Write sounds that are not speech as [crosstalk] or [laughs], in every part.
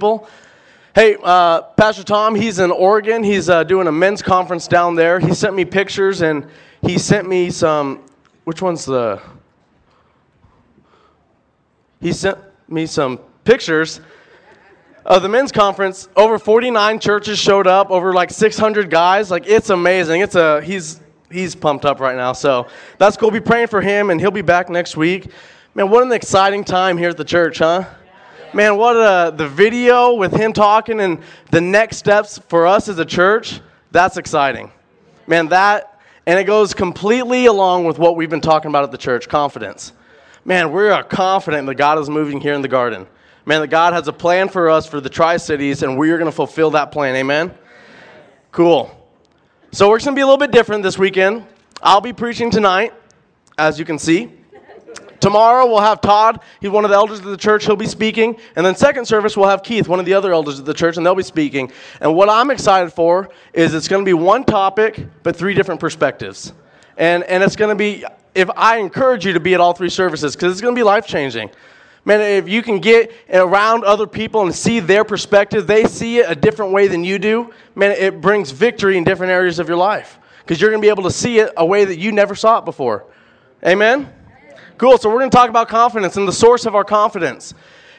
people. Hey, uh, Pastor Tom, he's in Oregon. He's uh, doing a men's conference down there. He sent me pictures and he sent me some. Which one's the. He sent me some pictures of the men's conference. Over 49 churches showed up, over like 600 guys. Like, it's amazing. It's a. He's. He's pumped up right now. So that's cool. Be praying for him, and he'll be back next week. Man, what an exciting time here at the church, huh? Man, what a, the video with him talking and the next steps for us as a church, that's exciting. Man, that, and it goes completely along with what we've been talking about at the church confidence. Man, we are confident that God is moving here in the garden. Man, that God has a plan for us for the Tri Cities, and we are going to fulfill that plan. Amen? Cool. So, we're going to be a little bit different this weekend. I'll be preaching tonight, as you can see. Tomorrow we'll have Todd, he's one of the elders of the church, he'll be speaking. And then second service we'll have Keith, one of the other elders of the church, and they'll be speaking. And what I'm excited for is it's going to be one topic, but three different perspectives. And, and it's going to be, if I encourage you to be at all three services, because it's going to be life changing. Man, if you can get around other people and see their perspective, they see it a different way than you do, man, it brings victory in different areas of your life. Because you're going to be able to see it a way that you never saw it before. Amen? Cool. So we're going to talk about confidence and the source of our confidence.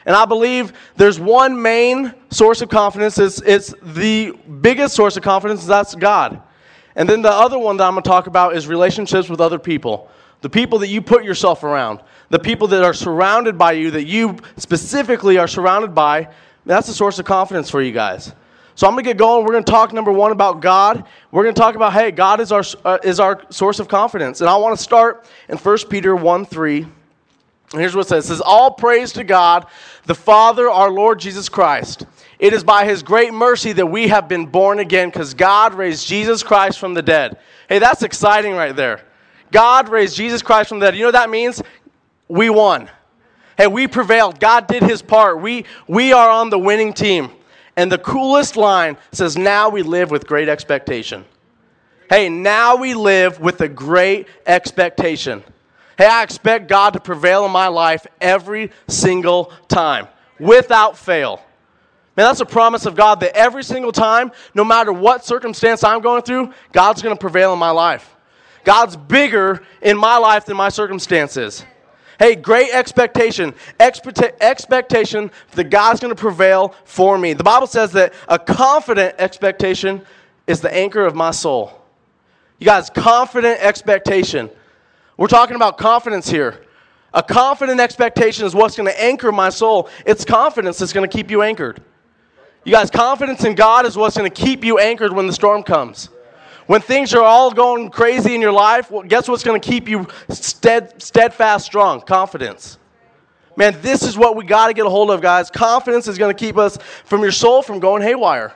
And I believe there's one main source of confidence. It's, it's the biggest source of confidence, that's God. And then the other one that I'm going to talk about is relationships with other people. The people that you put yourself around, the people that are surrounded by you, that you specifically are surrounded by, that's a source of confidence for you guys. So I'm going to get going. We're going to talk number one about God. We're going to talk about, hey, God is our, uh, is our source of confidence. And I want to start in 1 Peter 1 3. And here's what it says It says, All praise to God, the Father, our Lord Jesus Christ. It is by his great mercy that we have been born again because God raised Jesus Christ from the dead. Hey, that's exciting right there. God raised Jesus Christ from the dead. You know what that means? We won. Hey, we prevailed. God did his part. We, we are on the winning team. And the coolest line says, Now we live with great expectation. Hey, now we live with a great expectation. Hey, I expect God to prevail in my life every single time, without fail. Man, that's a promise of God that every single time, no matter what circumstance I'm going through, God's going to prevail in my life. God's bigger in my life than my circumstances. Hey, great expectation. Expecta- expectation that God's going to prevail for me. The Bible says that a confident expectation is the anchor of my soul. You guys, confident expectation. We're talking about confidence here. A confident expectation is what's going to anchor my soul. It's confidence that's going to keep you anchored. You guys, confidence in God is what's going to keep you anchored when the storm comes. When things are all going crazy in your life, well, guess what's going to keep you stead, steadfast, strong? Confidence. Man, this is what we got to get a hold of, guys. Confidence is going to keep us from your soul from going haywire.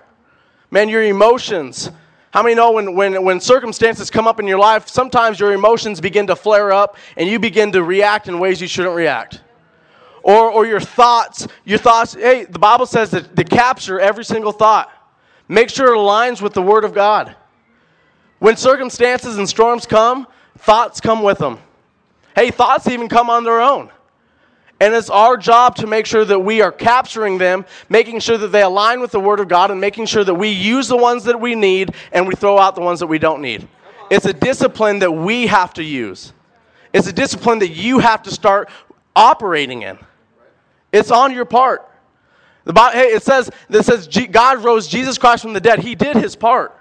Man, your emotions. How many know when, when, when circumstances come up in your life, sometimes your emotions begin to flare up and you begin to react in ways you shouldn't react? Or, or your thoughts, your thoughts, hey, the Bible says that to capture every single thought. Make sure it aligns with the Word of God. When circumstances and storms come, thoughts come with them. Hey, thoughts even come on their own. And it's our job to make sure that we are capturing them, making sure that they align with the Word of God, and making sure that we use the ones that we need and we throw out the ones that we don't need. It's a discipline that we have to use. It's a discipline that you have to start operating in. It's on your part. The Bible, hey, it says, it says God rose Jesus Christ from the dead. He did his part.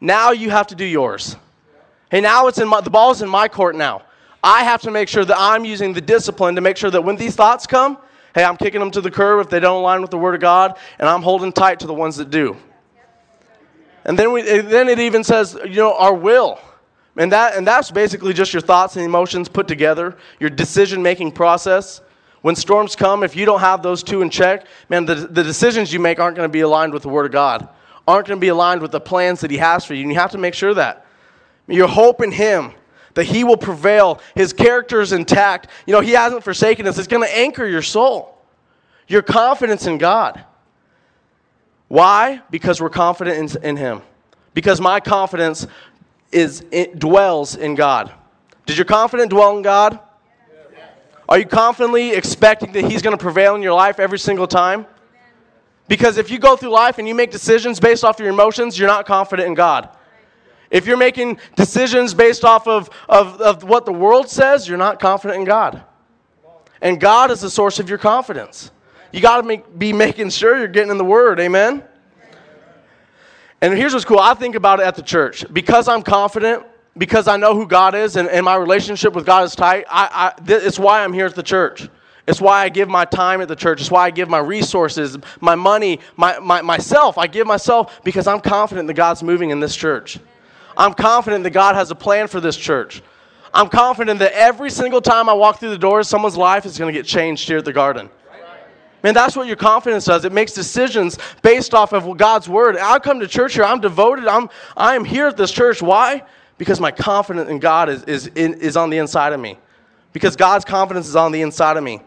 Now you have to do yours. Hey, now it's in my, the ball's in my court now. I have to make sure that I'm using the discipline to make sure that when these thoughts come, hey, I'm kicking them to the curb if they don't align with the Word of God, and I'm holding tight to the ones that do. And then, we, then it even says, you know, our will. And, that, and that's basically just your thoughts and emotions put together, your decision making process. When storms come, if you don't have those two in check, man, the, the decisions you make aren't going to be aligned with the Word of God aren't going to be aligned with the plans that He has for you. And you have to make sure that. Your hope in Him, that He will prevail, His character is intact. You know, He hasn't forsaken us. It's going to anchor your soul, your confidence in God. Why? Because we're confident in, in Him. Because my confidence is it dwells in God. Does your confidence dwell in God? Are you confidently expecting that He's going to prevail in your life every single time? Because if you go through life and you make decisions based off your emotions, you're not confident in God. If you're making decisions based off of, of, of what the world says, you're not confident in God. And God is the source of your confidence. You got to be making sure you're getting in the Word. Amen? And here's what's cool I think about it at the church. Because I'm confident, because I know who God is and, and my relationship with God is tight, I, I, th- it's why I'm here at the church. It's why I give my time at the church. It's why I give my resources, my money, my, my, myself. I give myself because I'm confident that God's moving in this church. I'm confident that God has a plan for this church. I'm confident that every single time I walk through the doors, someone's life is going to get changed here at the garden. Man, that's what your confidence does. It makes decisions based off of God's word. I come to church here. I'm devoted. I'm, I am here at this church. Why? Because my confidence in God is, is, is on the inside of me. Because God's confidence is on the inside of me.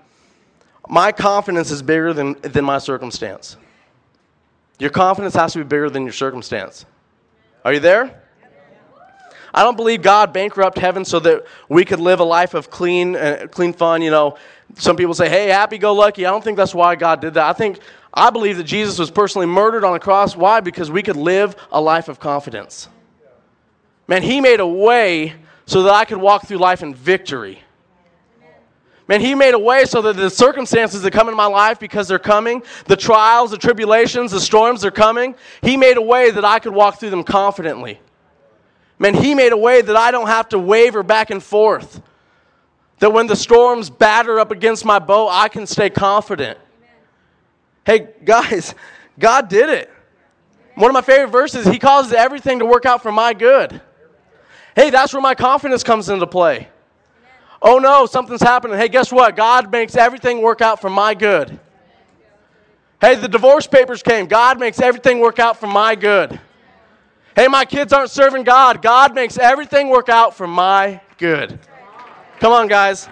My confidence is bigger than, than my circumstance. Your confidence has to be bigger than your circumstance. Are you there? I don't believe God bankrupt heaven so that we could live a life of clean, uh, clean fun. You know, some people say, "Hey, happy-go-lucky." I don't think that's why God did that. I think I believe that Jesus was personally murdered on a cross. Why? Because we could live a life of confidence. Man, He made a way so that I could walk through life in victory. Man, He made a way so that the circumstances that come in my life, because they're coming, the trials, the tribulations, the storms, are coming, He made a way that I could walk through them confidently. Man, He made a way that I don't have to waver back and forth. That when the storms batter up against my boat, I can stay confident. Hey, guys, [laughs] God did it. One of my favorite verses, He causes everything to work out for my good. Hey, that's where my confidence comes into play. Oh no, something's happening. Hey, guess what? God makes everything work out for my good. Hey, the divorce papers came. God makes everything work out for my good. Hey, my kids aren't serving God. God makes everything work out for my good. Come on, guys.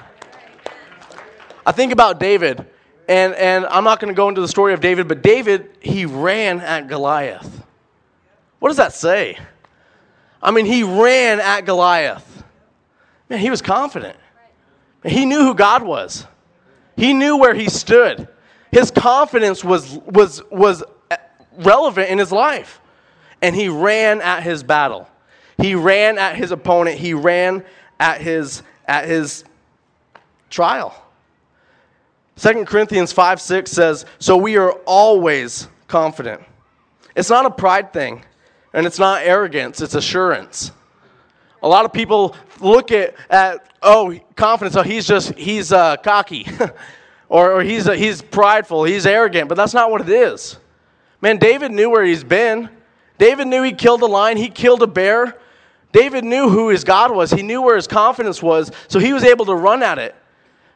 I think about David, and, and I'm not going to go into the story of David, but David, he ran at Goliath. What does that say? I mean, he ran at Goliath. Man, he was confident. He knew who God was. He knew where he stood. His confidence was, was, was relevant in his life. And he ran at his battle. He ran at his opponent. He ran at his, at his trial. 2 Corinthians 5 6 says, So we are always confident. It's not a pride thing, and it's not arrogance, it's assurance. A lot of people look at, at oh, confidence, oh, he's just, he's uh, cocky. [laughs] or, or he's, uh, he's prideful, he's arrogant, but that's not what it is. Man, David knew where he's been. David knew he killed a lion, he killed a bear. David knew who his God was, he knew where his confidence was, so he was able to run at it.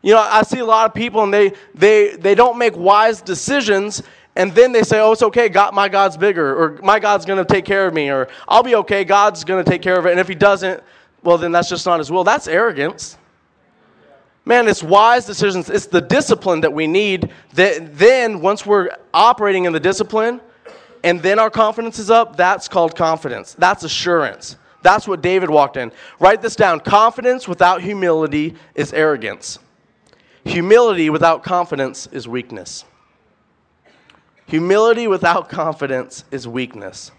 You know, I see a lot of people and they, they, they don't make wise decisions and then they say, oh, it's okay, God, my God's bigger, or my God's going to take care of me, or I'll be okay, God's going to take care of it. And if he doesn't, well, then that's just not his will. That's arrogance. Man, it's wise decisions. It's the discipline that we need. That then, once we're operating in the discipline, and then our confidence is up, that's called confidence. That's assurance. That's what David walked in. Write this down. Confidence without humility is arrogance. Humility without confidence is weakness. Humility without confidence is weakness.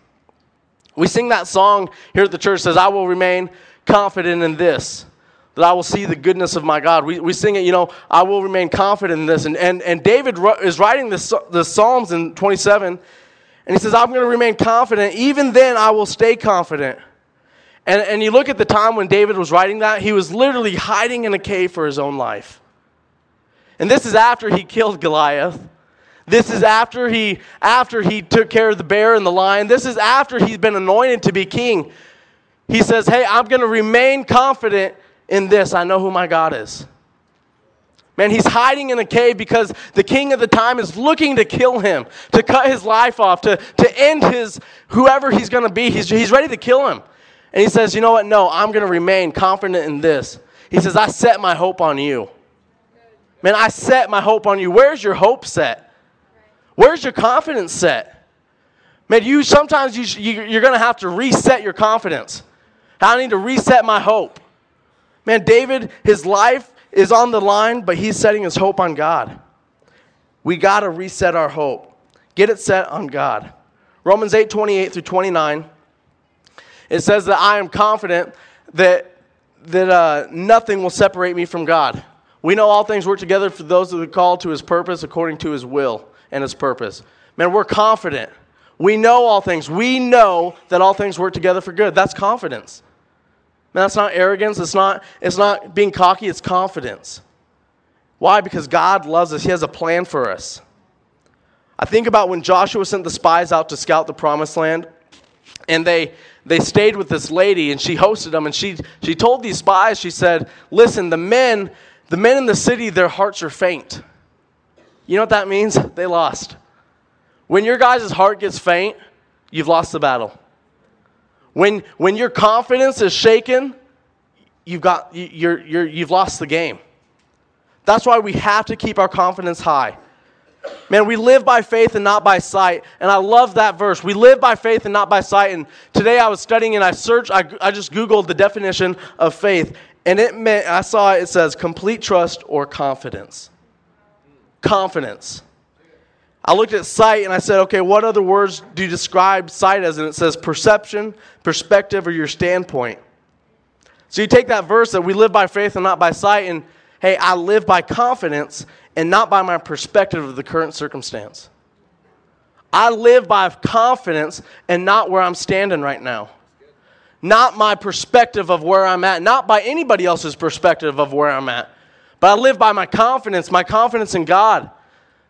We sing that song here at the church says, I will remain confident in this, that I will see the goodness of my God. We, we sing it, you know, I will remain confident in this. And, and, and David is writing this, the Psalms in 27, and he says, I'm going to remain confident. Even then, I will stay confident. And, and you look at the time when David was writing that, he was literally hiding in a cave for his own life. And this is after he killed Goliath. This is after he after he took care of the bear and the lion. This is after he's been anointed to be king. He says, Hey, I'm going to remain confident in this. I know who my God is. Man, he's hiding in a cave because the king of the time is looking to kill him, to cut his life off, to, to end his, whoever he's going to be. He's, he's ready to kill him. And he says, You know what? No, I'm going to remain confident in this. He says, I set my hope on you. Man, I set my hope on you. Where's your hope set? Where's your confidence set? Man, you sometimes you, you, you're going to have to reset your confidence. I need to reset my hope. Man, David, his life is on the line, but he's setting his hope on God. We got to reset our hope. Get it set on God. Romans 8 28 through 29. It says that I am confident that, that uh, nothing will separate me from God. We know all things work together for those that are called to his purpose according to his will and his purpose. Man, we're confident. We know all things. We know that all things work together for good. That's confidence. Man, that's not arrogance. It's not, it's not being cocky. It's confidence. Why? Because God loves us. He has a plan for us. I think about when Joshua sent the spies out to scout the promised land, and they, they stayed with this lady, and she hosted them, and she, she told these spies, she said, Listen, the men, the men in the city, their hearts are faint. You know what that means? They lost. When your guys' heart gets faint, you've lost the battle. When, when your confidence is shaken, you've, got, you're, you're, you've lost the game. That's why we have to keep our confidence high. Man, we live by faith and not by sight. And I love that verse. We live by faith and not by sight. And today I was studying and I searched, I, I just Googled the definition of faith. And it meant, I saw it, it says complete trust or confidence. Confidence. I looked at sight and I said, okay, what other words do you describe sight as? And it says perception, perspective, or your standpoint. So you take that verse that we live by faith and not by sight, and hey, I live by confidence and not by my perspective of the current circumstance. I live by confidence and not where I'm standing right now. Not my perspective of where I'm at, not by anybody else's perspective of where I'm at. But I live by my confidence, my confidence in God.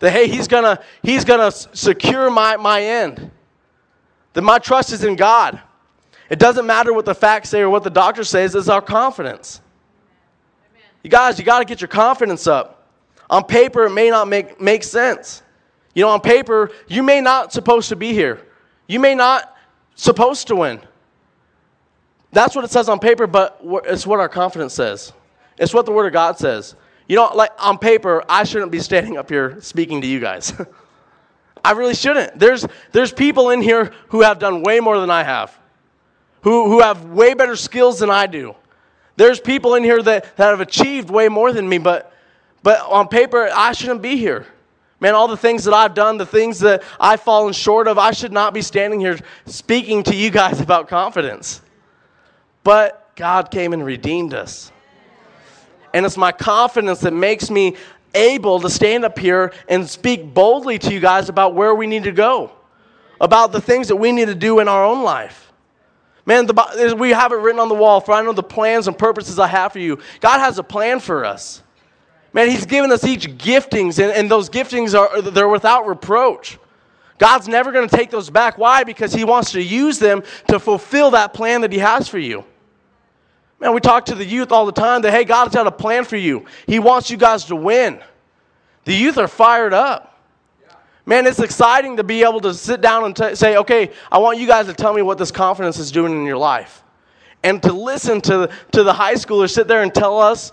That, hey, He's going to he's gonna secure my, my end. That my trust is in God. It doesn't matter what the facts say or what the doctor says, it's our confidence. Amen. You guys, you got to get your confidence up. On paper, it may not make, make sense. You know, on paper, you may not supposed to be here. You may not supposed to win. That's what it says on paper, but it's what our confidence says. It's what the Word of God says. You know, like on paper, I shouldn't be standing up here speaking to you guys. [laughs] I really shouldn't. There's, there's people in here who have done way more than I have, who, who have way better skills than I do. There's people in here that, that have achieved way more than me, but, but on paper, I shouldn't be here. Man, all the things that I've done, the things that I've fallen short of, I should not be standing here speaking to you guys [laughs] about confidence. But God came and redeemed us. And it's my confidence that makes me able to stand up here and speak boldly to you guys about where we need to go, about the things that we need to do in our own life. Man, the, we have it written on the wall, for I know the plans and purposes I have for you. God has a plan for us. Man, He's given us each giftings, and, and those giftings are they're without reproach. God's never going to take those back. Why? Because He wants to use them to fulfill that plan that He has for you. Man, we talk to the youth all the time that, hey, God's got a plan for you. He wants you guys to win. The youth are fired up. Man, it's exciting to be able to sit down and t- say, okay, I want you guys to tell me what this confidence is doing in your life. And to listen to, to the high schoolers sit there and tell us,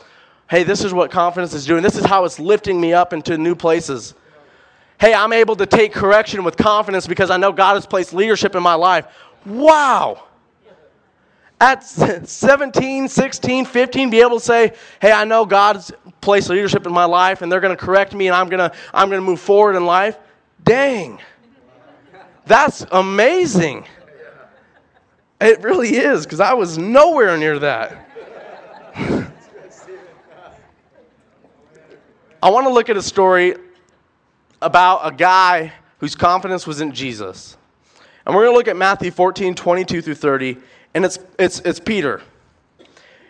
hey, this is what confidence is doing. This is how it's lifting me up into new places. Hey, I'm able to take correction with confidence because I know God has placed leadership in my life. Wow at [laughs] 17, 16, 15 be able to say, hey, I know God's placed leadership in my life and they're going to correct me and I'm going to I'm going to move forward in life. Dang. That's amazing. It really is because I was nowhere near that. [laughs] I want to look at a story about a guy whose confidence was in Jesus. And we're going to look at Matthew 14, 22 through 30 and it's, it's, it's Peter.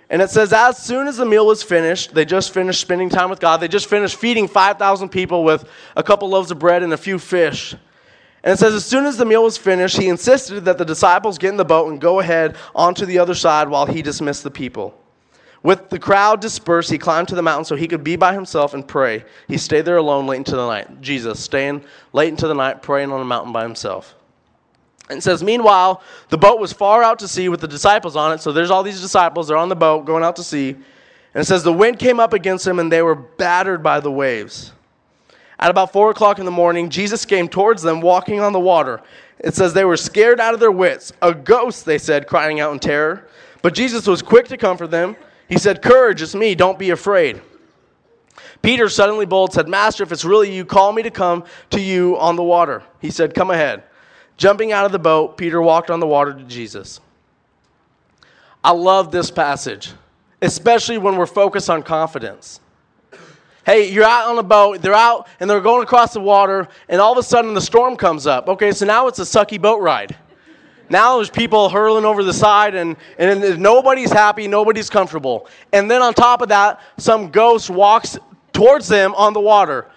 And it says, as soon as the meal was finished, they just finished spending time with God. They just finished feeding 5,000 people with a couple loaves of bread and a few fish. And it says, as soon as the meal was finished, he insisted that the disciples get in the boat and go ahead onto the other side while he dismissed the people. With the crowd dispersed, he climbed to the mountain so he could be by himself and pray. He stayed there alone late into the night. Jesus, staying late into the night, praying on a mountain by himself. And says, Meanwhile, the boat was far out to sea with the disciples on it. So there's all these disciples. They're on the boat going out to sea. And it says, The wind came up against them and they were battered by the waves. At about four o'clock in the morning, Jesus came towards them walking on the water. It says they were scared out of their wits. A ghost, they said, crying out in terror. But Jesus was quick to comfort them. He said, Courage, it's me, don't be afraid. Peter, suddenly bold, said, Master, if it's really you, call me to come to you on the water. He said, Come ahead. Jumping out of the boat, Peter walked on the water to Jesus. I love this passage, especially when we're focused on confidence. Hey, you're out on a boat, they're out and they're going across the water, and all of a sudden the storm comes up. Okay, so now it's a sucky boat ride. Now there's people hurling over the side, and, and nobody's happy, nobody's comfortable. And then on top of that, some ghost walks towards them on the water.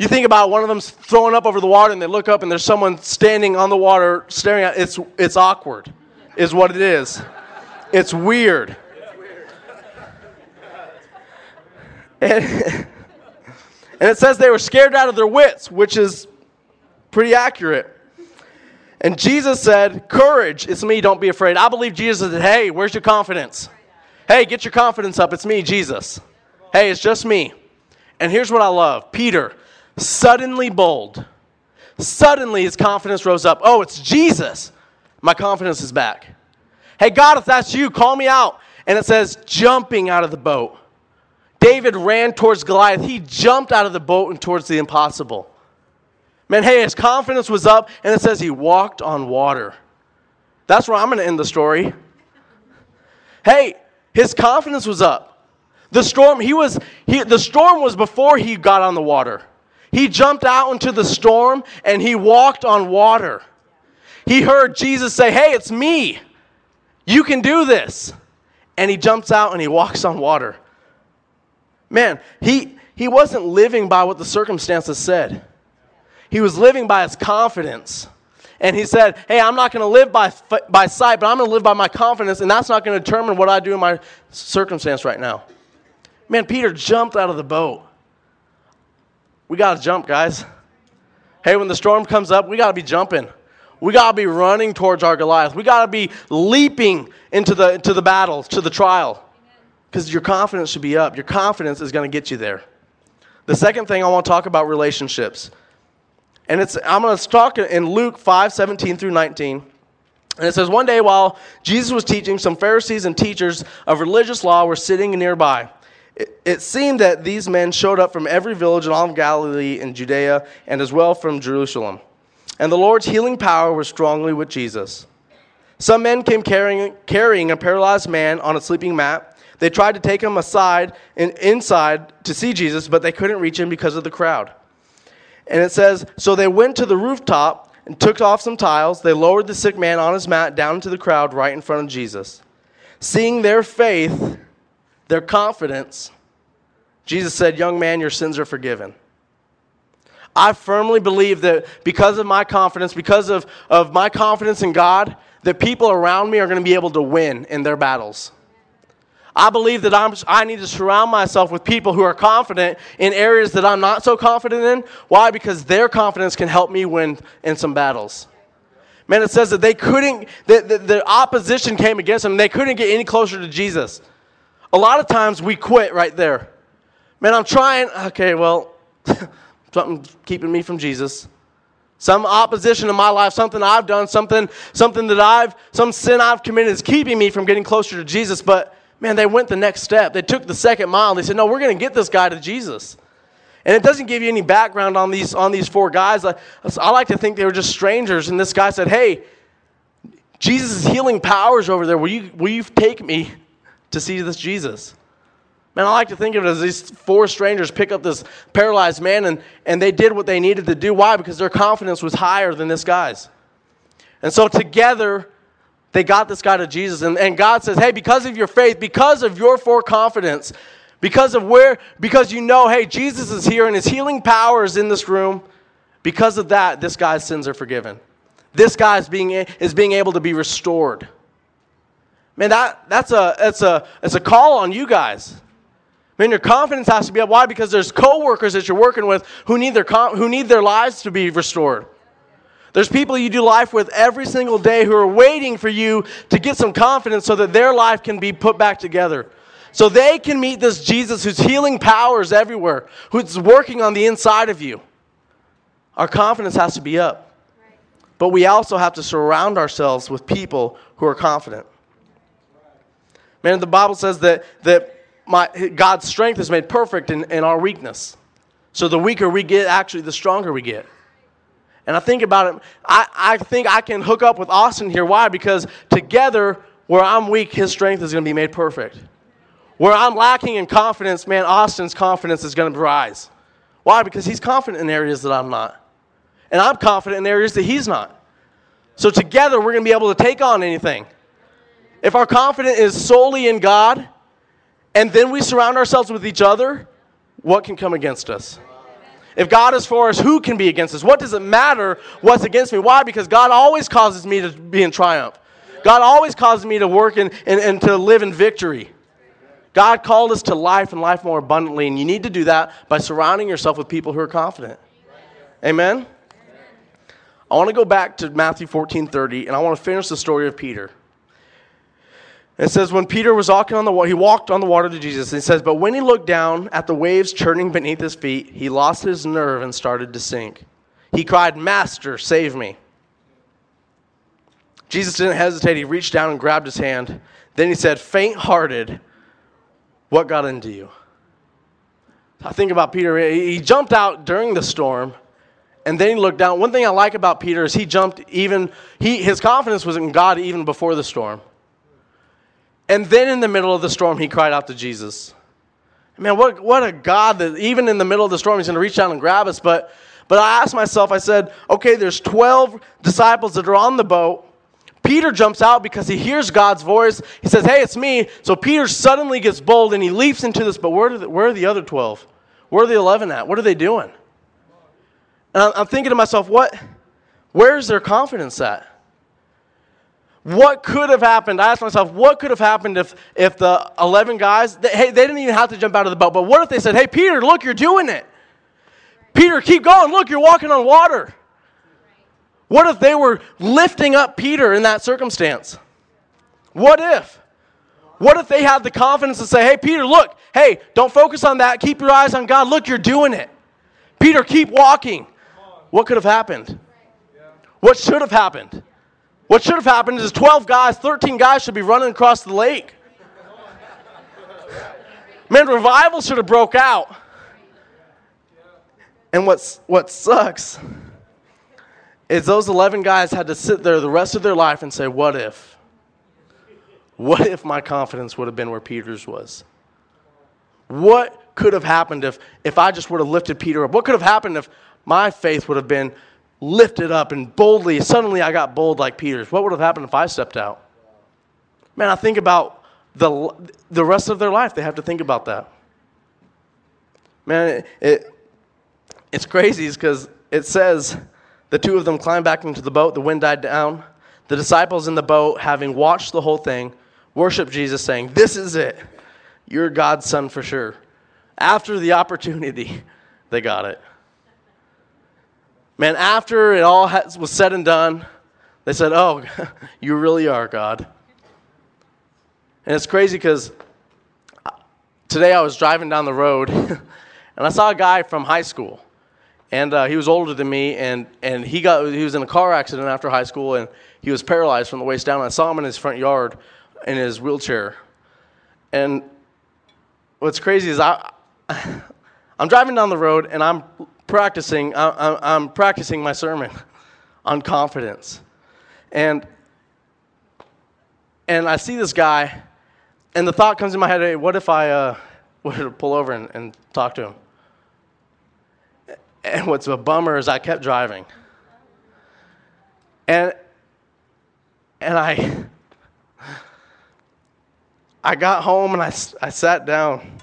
You think about one of them's throwing up over the water, and they look up, and there's someone standing on the water staring at it's it's awkward, is what it is. It's weird. And, [laughs] and it says they were scared out of their wits, which is pretty accurate. And Jesus said, Courage, it's me, don't be afraid. I believe Jesus said, Hey, where's your confidence? Hey, get your confidence up. It's me, Jesus. Hey, it's just me. And here's what I love Peter, suddenly bold. Suddenly his confidence rose up. Oh, it's Jesus. My confidence is back. Hey, God, if that's you, call me out. And it says, jumping out of the boat. David ran towards Goliath. He jumped out of the boat and towards the impossible. Man, hey, his confidence was up, and it says he walked on water. That's where I'm going to end the story. Hey, his confidence was up. The storm, he was, he, the storm was before he got on the water. He jumped out into the storm and he walked on water. He heard Jesus say, Hey, it's me. You can do this. And he jumps out and he walks on water. Man, he, he wasn't living by what the circumstances said. He was living by his confidence. And he said, Hey, I'm not going to live by, by sight, but I'm going to live by my confidence, and that's not going to determine what I do in my circumstance right now. Man, Peter jumped out of the boat. We got to jump, guys. Hey, when the storm comes up, we got to be jumping. We got to be running towards our Goliath. We got to be leaping into the, into the battle, to the trial. Because your confidence should be up. Your confidence is going to get you there. The second thing I want to talk about relationships. And it's, I'm going to talk in Luke 5 17 through 19. And it says, One day while Jesus was teaching, some Pharisees and teachers of religious law were sitting nearby. It, seemed that these men showed up from every village in all of Galilee and Judea, and as well from Jerusalem. And the Lord's healing power was strongly with Jesus. Some men came carrying, carrying a paralyzed man on a sleeping mat. They tried to take him aside and inside to see Jesus, but they couldn't reach him because of the crowd. And it says, So they went to the rooftop and took off some tiles. They lowered the sick man on his mat down into the crowd right in front of Jesus. Seeing their faith, their confidence, Jesus said, Young man, your sins are forgiven. I firmly believe that because of my confidence, because of, of my confidence in God, that people around me are going to be able to win in their battles. I believe that I'm, I need to surround myself with people who are confident in areas that I'm not so confident in. Why? Because their confidence can help me win in some battles. Man, it says that they couldn't, that the, the opposition came against them, they couldn't get any closer to Jesus. A lot of times we quit right there. Man, I'm trying, okay, well, [laughs] something keeping me from Jesus. Some opposition in my life, something I've done, something, something that I've, some sin I've committed is keeping me from getting closer to Jesus. But man, they went the next step. They took the second mile. They said, no, we're going to get this guy to Jesus. And it doesn't give you any background on these, on these four guys. I, I like to think they were just strangers. And this guy said, hey, Jesus' healing powers over there. Will you, will you take me to see this Jesus? Man, I like to think of it as these four strangers pick up this paralyzed man and, and they did what they needed to do. Why? Because their confidence was higher than this guy's. And so together, they got this guy to Jesus, and, and God says, Hey, because of your faith, because of your four foreconfidence, because of where, because you know, hey, Jesus is here and his healing power is in this room, because of that, this guy's sins are forgiven. This guy is being, is being able to be restored. Man, that, that's, a, that's, a, that's a call on you guys. Man, your confidence has to be up. Why? Because there's coworkers that you're working with who need their, who need their lives to be restored. There's people you do life with every single day who are waiting for you to get some confidence so that their life can be put back together. So they can meet this Jesus whose healing powers everywhere, who's working on the inside of you. Our confidence has to be up. But we also have to surround ourselves with people who are confident. Man, the Bible says that, that my, God's strength is made perfect in, in our weakness. So the weaker we get, actually, the stronger we get. And I think about it, I, I think I can hook up with Austin here. Why? Because together, where I'm weak, his strength is going to be made perfect. Where I'm lacking in confidence, man, Austin's confidence is going to rise. Why? Because he's confident in areas that I'm not. And I'm confident in areas that he's not. So together, we're going to be able to take on anything. If our confidence is solely in God, and then we surround ourselves with each other, what can come against us? If God is for us, who can be against us? What does it matter what's against me? Why? Because God always causes me to be in triumph. God always causes me to work and, and, and to live in victory. God called us to life and life more abundantly, and you need to do that by surrounding yourself with people who are confident. Amen? I want to go back to Matthew 14 30, and I want to finish the story of Peter. It says, when Peter was walking on the water, he walked on the water to Jesus. And he says, but when he looked down at the waves churning beneath his feet, he lost his nerve and started to sink. He cried, Master, save me. Jesus didn't hesitate. He reached down and grabbed his hand. Then he said, Faint hearted, what got into you? I think about Peter. He jumped out during the storm and then he looked down. One thing I like about Peter is he jumped even, he, his confidence was in God even before the storm. And then in the middle of the storm, he cried out to Jesus. Man, what, what a God that even in the middle of the storm, he's going to reach down and grab us. But, but I asked myself, I said, okay, there's 12 disciples that are on the boat. Peter jumps out because he hears God's voice. He says, hey, it's me. So Peter suddenly gets bold and he leaps into this. But where, the, where are the other 12? Where are the 11 at? What are they doing? And I'm thinking to myself, what, where's their confidence at? What could have happened? I asked myself, what could have happened if, if the 11 guys, they, hey, they didn't even have to jump out of the boat, but what if they said, hey, Peter, look, you're doing it? Peter, keep going. Look, you're walking on water. What if they were lifting up Peter in that circumstance? What if? What if they had the confidence to say, hey, Peter, look, hey, don't focus on that. Keep your eyes on God. Look, you're doing it. Peter, keep walking. What could have happened? What should have happened? What should have happened is 12 guys, 13 guys should be running across the lake. Man, revival should have broke out. And what's, what sucks is those 11 guys had to sit there the rest of their life and say, What if? What if my confidence would have been where Peter's was? What could have happened if, if I just would have lifted Peter up? What could have happened if my faith would have been lifted up and boldly, suddenly I got bold like Peter's. What would have happened if I stepped out? Man, I think about the, the rest of their life. They have to think about that. Man, it, it it's crazy because it says the two of them climbed back into the boat, the wind died down. The disciples in the boat, having watched the whole thing, worship Jesus, saying, This is it. You're God's son for sure. After the opportunity, [laughs] they got it. Man, after it all was said and done, they said, Oh, [laughs] you really are God. And it's crazy because today I was driving down the road [laughs] and I saw a guy from high school. And uh, he was older than me, and, and he, got, he was in a car accident after high school, and he was paralyzed from the waist down. I saw him in his front yard in his wheelchair. And what's crazy is I, [laughs] I'm driving down the road, and I'm practicing, I, am practicing my sermon [laughs] on confidence. And, and I see this guy, and the thought comes in my head, hey, what if I uh, [laughs] were to pull over and, and talk to him? And what's a bummer is I kept driving. And, and I, [laughs] I got home and I, I sat down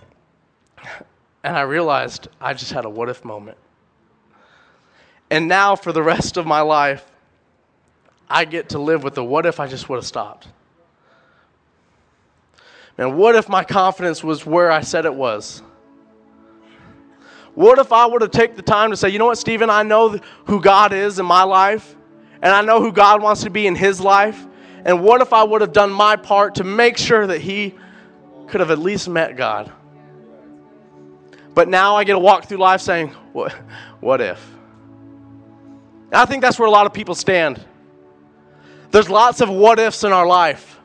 and I realized I just had a what if moment. And now, for the rest of my life, I get to live with the what if I just would have stopped? Man, what if my confidence was where I said it was? What if I would have taken the time to say, you know what, Stephen, I know who God is in my life, and I know who God wants to be in his life. And what if I would have done my part to make sure that he could have at least met God? But now I get to walk through life saying, what, what if? I think that's where a lot of people stand. There's lots of what ifs in our life.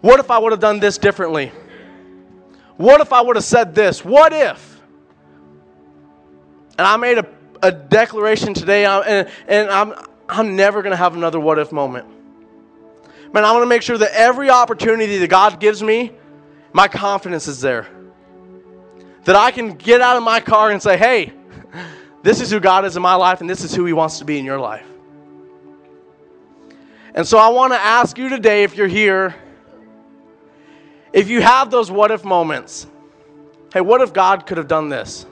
What if I would have done this differently? what if I would have said this? What if? And I made a, a declaration today, and, and I'm, I'm never going to have another what if moment. Man, I want to make sure that every opportunity that God gives me, my confidence is there. That I can get out of my car and say, hey, this is who God is in my life, and this is who He wants to be in your life. And so I want to ask you today, if you're here, if you have those what if moments, hey, what if God could have done this?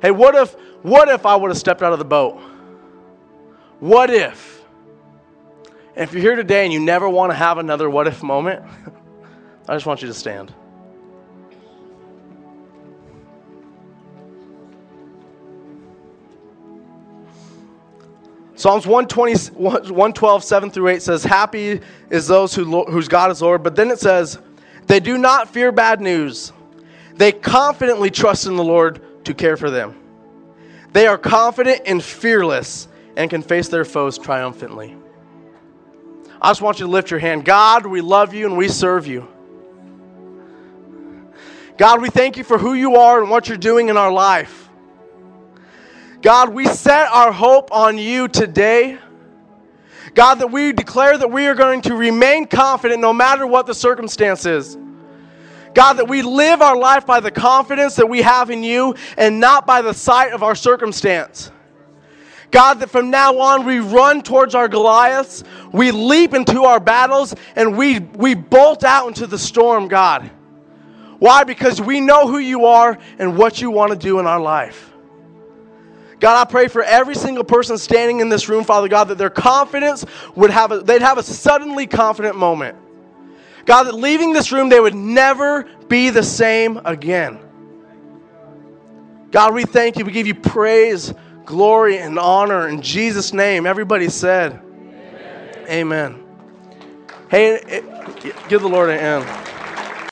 Hey, what if what if I would have stepped out of the boat? What if? And if you're here today and you never want to have another what if moment, [laughs] I just want you to stand. Psalms 120, 112, 7 through 8 says, Happy is those who, whose God is Lord. But then it says, They do not fear bad news. They confidently trust in the Lord to care for them. They are confident and fearless and can face their foes triumphantly. I just want you to lift your hand. God, we love you and we serve you. God, we thank you for who you are and what you're doing in our life. God, we set our hope on you today. God, that we declare that we are going to remain confident no matter what the circumstances. God, that we live our life by the confidence that we have in you and not by the sight of our circumstance. God, that from now on we run towards our Goliaths, we leap into our battles, and we, we bolt out into the storm, God. Why? Because we know who you are and what you want to do in our life. God, I pray for every single person standing in this room, Father God, that their confidence would have a, they'd have a suddenly confident moment. God, that leaving this room, they would never be the same again. God, we thank you. We give you praise, glory, and honor in Jesus' name. Everybody said, Amen. Amen. Hey, eh, give the Lord an hand.